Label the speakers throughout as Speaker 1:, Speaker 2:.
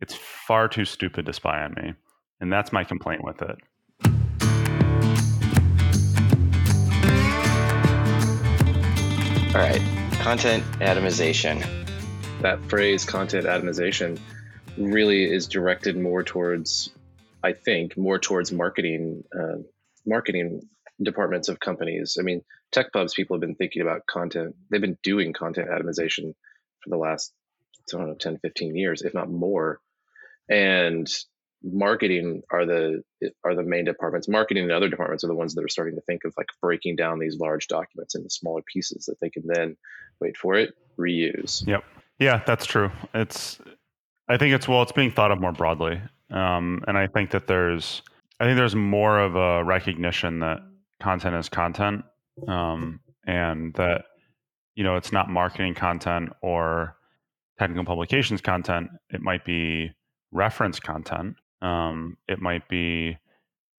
Speaker 1: It's far too stupid to spy on me. And that's my complaint with it.
Speaker 2: All right, content atomization.
Speaker 3: That phrase, content atomization, really is directed more towards, I think, more towards marketing, uh, marketing departments of companies. I mean, tech pubs people have been thinking about content. They've been doing content atomization for the last, I don't know, 10, 15 years, if not more. And marketing are the are the main departments. Marketing and other departments are the ones that are starting to think of like breaking down these large documents into smaller pieces that they can then wait for it reuse.
Speaker 1: Yep. Yeah that's true. It's i think it's well it's being thought of more broadly um, and i think that there's i think there's more of a recognition that content is content um, and that you know it's not marketing content or technical publications content. It might be reference content um, it might be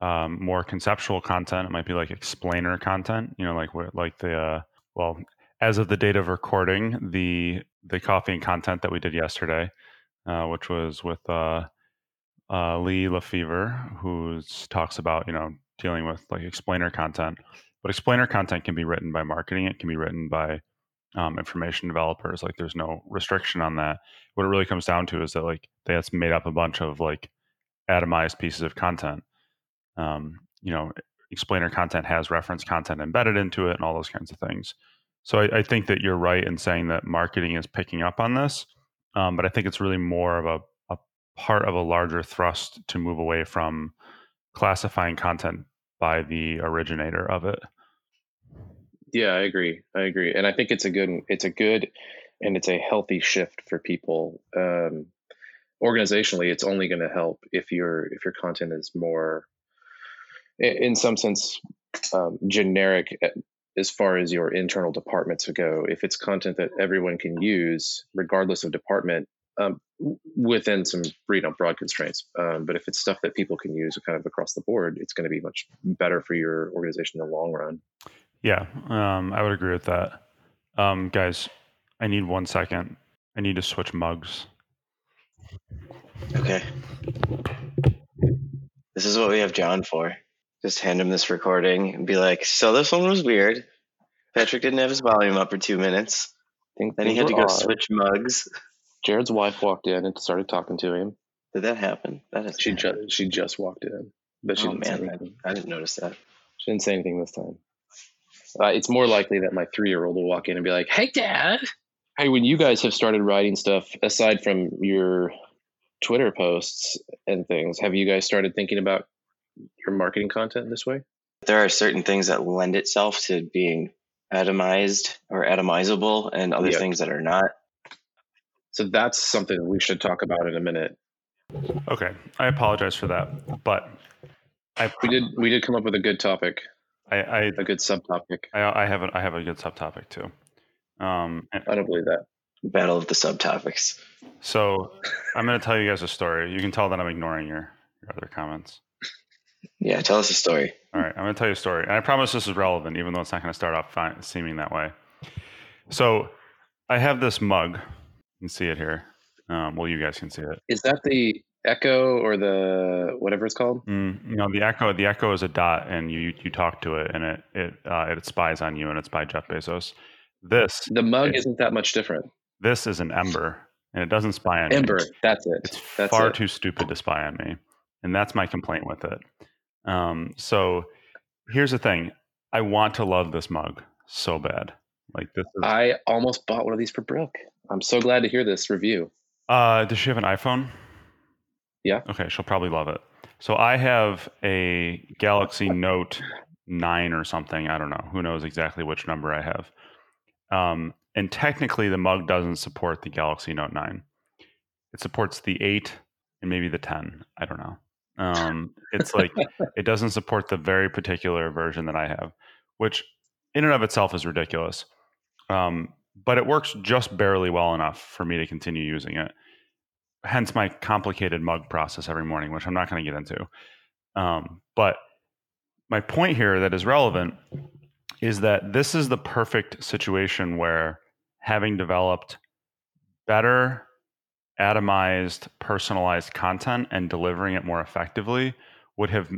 Speaker 1: um, more conceptual content. It might be like explainer content. You know, like like the uh, well, as of the date of recording, the the coffee and content that we did yesterday, uh, which was with uh, uh, Lee LeFever, who talks about you know dealing with like explainer content. But explainer content can be written by marketing. It can be written by um, information developers. Like there's no restriction on that. What it really comes down to is that like that's made up a bunch of like atomized pieces of content. Um, you know, explainer content has reference content embedded into it and all those kinds of things. So I, I think that you're right in saying that marketing is picking up on this, um, but I think it's really more of a, a part of a larger thrust to move away from classifying content by the originator of it.
Speaker 3: Yeah, I agree. I agree, and I think it's a good, it's a good, and it's a healthy shift for people. Um, organizationally it's only going to help if your if your content is more in some sense um, generic eh, as far as your internal departments go if it's content that everyone can use regardless of department um, within some know broad constraints um, but if it's stuff that people can use kind of across the board it's going to be much better for your organization in the long run
Speaker 1: yeah um, i would agree with that um, guys i need one second i need to switch mugs
Speaker 2: Okay. This is what we have John for. Just hand him this recording and be like, so this one was weird. Patrick didn't have his volume up for two minutes.
Speaker 3: I Think
Speaker 2: then he had to go odd. switch mugs.
Speaker 3: Jared's wife walked in and started talking to him.
Speaker 2: Did that happen?
Speaker 3: That is she just she just walked in, but she
Speaker 2: oh, didn't man, I didn't notice that.
Speaker 3: She didn't say anything this time. Uh, it's more likely that my three year old will walk in and be like, "Hey, Dad." Hey, when you guys have started writing stuff aside from your Twitter posts and things, have you guys started thinking about your marketing content this way?
Speaker 2: There are certain things that lend itself to being atomized or atomizable and other yep. things that are not.
Speaker 3: So that's something we should talk about in a minute.
Speaker 1: Okay. I apologize for that. But
Speaker 3: I we did we did come up with a good topic.
Speaker 1: I, I
Speaker 3: a good subtopic.
Speaker 1: I, I have a, I have a good subtopic too.
Speaker 3: Um, I don't believe that
Speaker 2: battle of the subtopics.
Speaker 1: So I'm going to tell you guys a story. You can tell that I'm ignoring your, your other comments.
Speaker 2: Yeah, tell us a story.
Speaker 1: All right, I'm going to tell you a story. And I promise this is relevant, even though it's not going to start off fine, seeming that way. So I have this mug. You can see it here. Um, well, you guys can see it.
Speaker 3: Is that the Echo or the whatever it's called?
Speaker 1: Mm, you know, the Echo. The Echo is a dot, and you you talk to it, and it it uh, it spies on you, and it's by Jeff Bezos. This
Speaker 3: the mug is isn't that much different.
Speaker 1: This is an ember, and it doesn't spy on
Speaker 3: ember,
Speaker 1: me.
Speaker 3: Ember, that's it.
Speaker 1: It's
Speaker 3: that's
Speaker 1: far
Speaker 3: it.
Speaker 1: too stupid to spy on me, and that's my complaint with it. Um, so here's the thing: I want to love this mug so bad. Like this. Is,
Speaker 3: I almost bought one of these for Brooke. I'm so glad to hear this review.
Speaker 1: Uh, does she have an iPhone?
Speaker 3: Yeah.
Speaker 1: Okay, she'll probably love it. So I have a Galaxy Note nine or something. I don't know. Who knows exactly which number I have. Um, and technically, the mug doesn't support the Galaxy Note 9. It supports the 8 and maybe the 10. I don't know. Um, it's like it doesn't support the very particular version that I have, which in and of itself is ridiculous. Um, but it works just barely well enough for me to continue using it. Hence my complicated mug process every morning, which I'm not going to get into. Um, but my point here that is relevant is that this is the perfect situation where having developed better atomized, personalized content and delivering it more effectively would have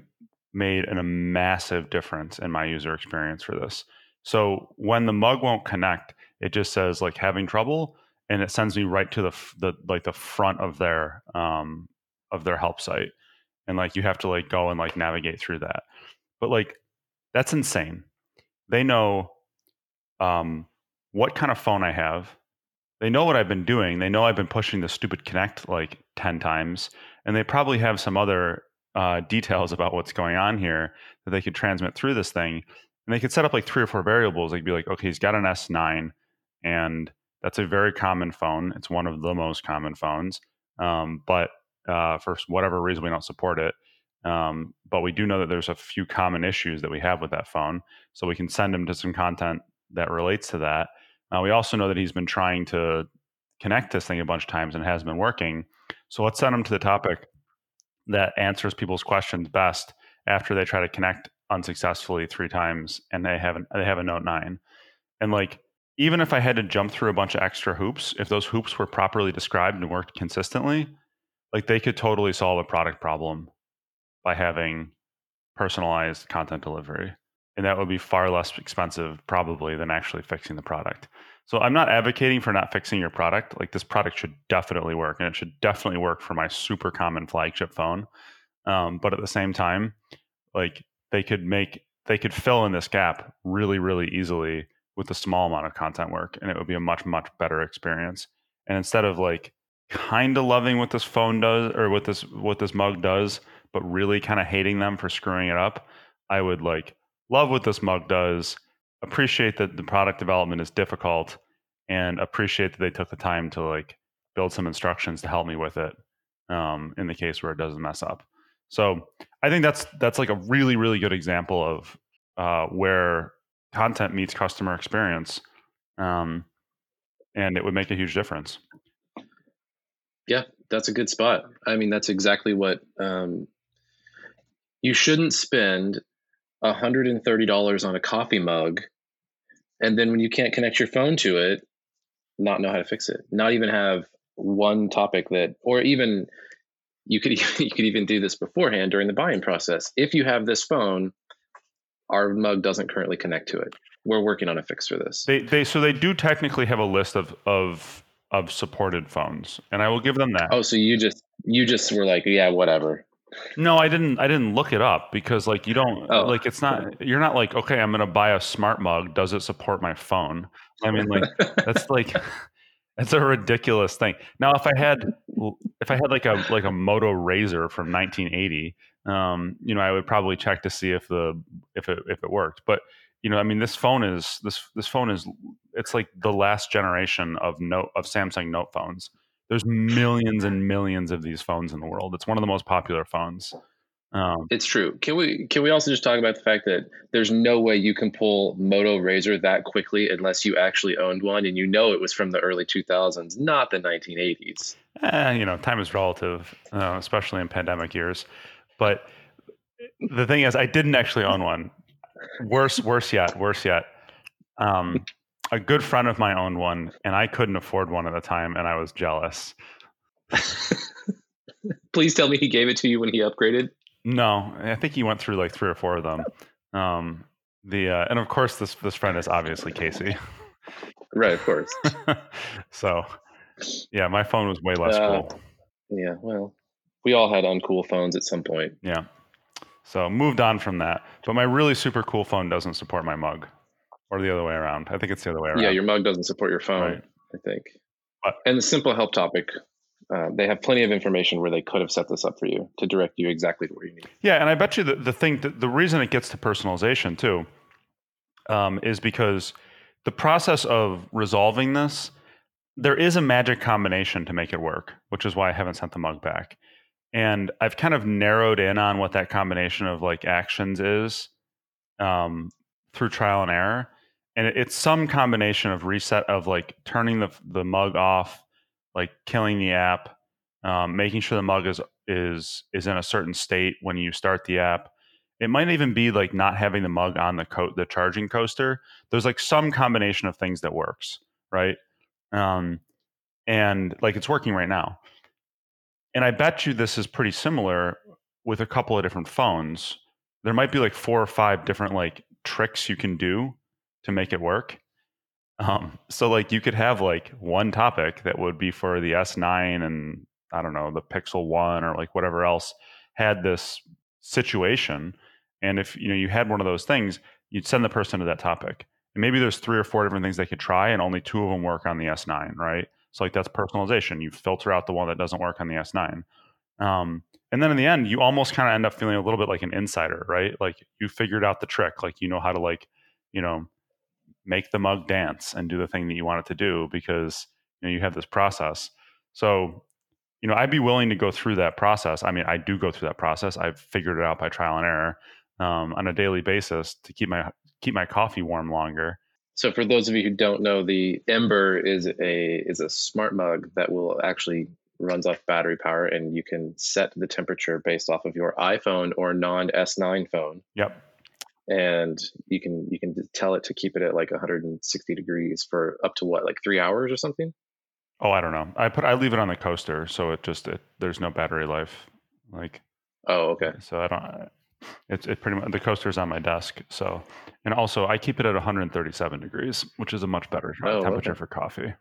Speaker 1: made an, a massive difference in my user experience for this. So when the mug won't connect, it just says like having trouble, and it sends me right to the the like the front of their um of their help site, and like you have to like go and like navigate through that. But like that's insane. They know um what kind of phone I have. They know what I've been doing. They know I've been pushing the stupid connect like 10 times. And they probably have some other uh, details about what's going on here that they could transmit through this thing. And they could set up like three or four variables. They'd be like, okay, he's got an S9, and that's a very common phone. It's one of the most common phones. Um, but uh, for whatever reason, we don't support it. Um, but we do know that there's a few common issues that we have with that phone. So we can send him to some content that relates to that. Uh, we also know that he's been trying to connect this thing a bunch of times and has been working. So let's send him to the topic that answers people's questions best after they try to connect unsuccessfully three times and they haven't they have a note 9 and like even if i had to jump through a bunch of extra hoops if those hoops were properly described and worked consistently like they could totally solve a product problem by having personalized content delivery. And that would be far less expensive probably than actually fixing the product. So i'm not advocating for not fixing your product. Like this product should definitely work and it should definitely work for my super common flagship phone. Um, but at the same time like they could make they could fill in this gap really really easily with a small amount of content work and it would be a much much better experience and instead of like kind of loving what this phone does or what this what this mug does but really kind of hating them for screwing it up i would like love what this mug does, appreciate that the product development is difficult, and appreciate that they took the time to like build some instructions to help me with it um, in the case where it doesn't mess up. So I think that's that's like a really really good example of uh, where content meets customer experience, um, and it would make a huge difference.
Speaker 3: Yeah, that's a good spot. I mean, that's exactly what um, you shouldn't spend $130 on a coffee mug and then when you can't connect your phone to it not know how to fix it not even have one topic that or even you could you could even do this beforehand during the buying process if you have this phone our mug doesn't currently connect to it we're working on a fix for this
Speaker 1: they they so they do technically have a list of of of supported phones and i will give them that
Speaker 3: oh so you just you just were like yeah whatever
Speaker 1: no, I didn't. I didn't look it up because, like, you don't oh. like. It's not. You're not like, okay, I'm going to buy a smart mug. Does it support my phone? I mean, like, that's like, that's a ridiculous thing. Now, if I had, if I had like a like a Moto Razr from 1980, um, you know, I would probably check to see if the if it if it worked. But you know, I mean, this phone is this this phone is it's like the last generation of note of Samsung Note phones. There's millions and millions of these phones in the world. It's one of the most popular phones.
Speaker 3: Um, it's true. Can we can we also just talk about the fact that there's no way you can pull Moto Razr that quickly unless you actually owned one and you know it was from the early 2000s, not the 1980s.
Speaker 1: Eh, you know, time is relative, uh, especially in pandemic years. But the thing is, I didn't actually own one. Worse, worse yet, worse yet. Um, a good friend of mine owned one, and I couldn't afford one at the time, and I was jealous.
Speaker 3: Please tell me he gave it to you when he upgraded.
Speaker 1: No, I think he went through like three or four of them. Um, the uh, and of course this this friend is obviously Casey.
Speaker 3: right, of course.
Speaker 1: so, yeah, my phone was way less uh, cool.
Speaker 3: Yeah, well, we all had uncool phones at some point.
Speaker 1: Yeah. So moved on from that, but my really super cool phone doesn't support my mug or the other way around. I think it's the other way around.
Speaker 3: Yeah, your mug doesn't support your phone. Right. I think. But, and the simple help topic, uh, they have plenty of information where they could have set this up for you to direct you exactly to where you need.
Speaker 1: Yeah, and I bet you the the thing, the, the reason it gets to personalization too, um, is because the process of resolving this, there is a magic combination to make it work, which is why I haven't sent the mug back. And I've kind of narrowed in on what that combination of like actions is um, through trial and error and it's some combination of reset of like turning the the mug off, like killing the app, um, making sure the mug is is is in a certain state when you start the app. It might even be like not having the mug on the coat the charging coaster. There's like some combination of things that works, right? Um, and like it's working right now. And I bet you this is pretty similar with a couple of different phones. There might be like four or five different like tricks you can do to make it work. Um, so like you could have like one topic that would be for the S9 and I don't know the Pixel One or like whatever else had this situation. And if you know you had one of those things, you'd send the person to that topic. And maybe there's three or four different things they could try, and only two of them work on the S9, right? So like that's personalization. You filter out the one that doesn't work on the S9. Um, and then in the end, you almost kind of end up feeling a little bit like an insider, right? Like you figured out the trick, like you know how to like, you know, make the mug dance and do the thing that you want it to do because you know you have this process. So, you know, I'd be willing to go through that process. I mean, I do go through that process. I've figured it out by trial and error um, on a daily basis to keep my keep my coffee warm longer.
Speaker 3: So, for those of you who don't know, the Ember is a is a smart mug that will actually runs off battery power, and you can set the temperature based off of your iPhone or non S9 phone.
Speaker 1: Yep.
Speaker 3: And you can you can tell it to keep it at like 160 degrees for up to what like three hours or something.
Speaker 1: Oh, I don't know. I put I leave it on the coaster, so it just it, there's no battery life. Like.
Speaker 3: Oh, okay.
Speaker 1: So I don't. It's it pretty much the coaster is on my desk. So, and also I keep it at 137 degrees, which is a much better oh, temperature okay. for coffee.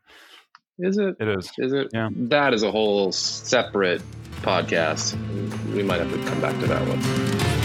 Speaker 3: Is it?
Speaker 1: It is.
Speaker 3: Is it?
Speaker 1: Yeah.
Speaker 3: That is a whole separate podcast. We might have to come back to that one.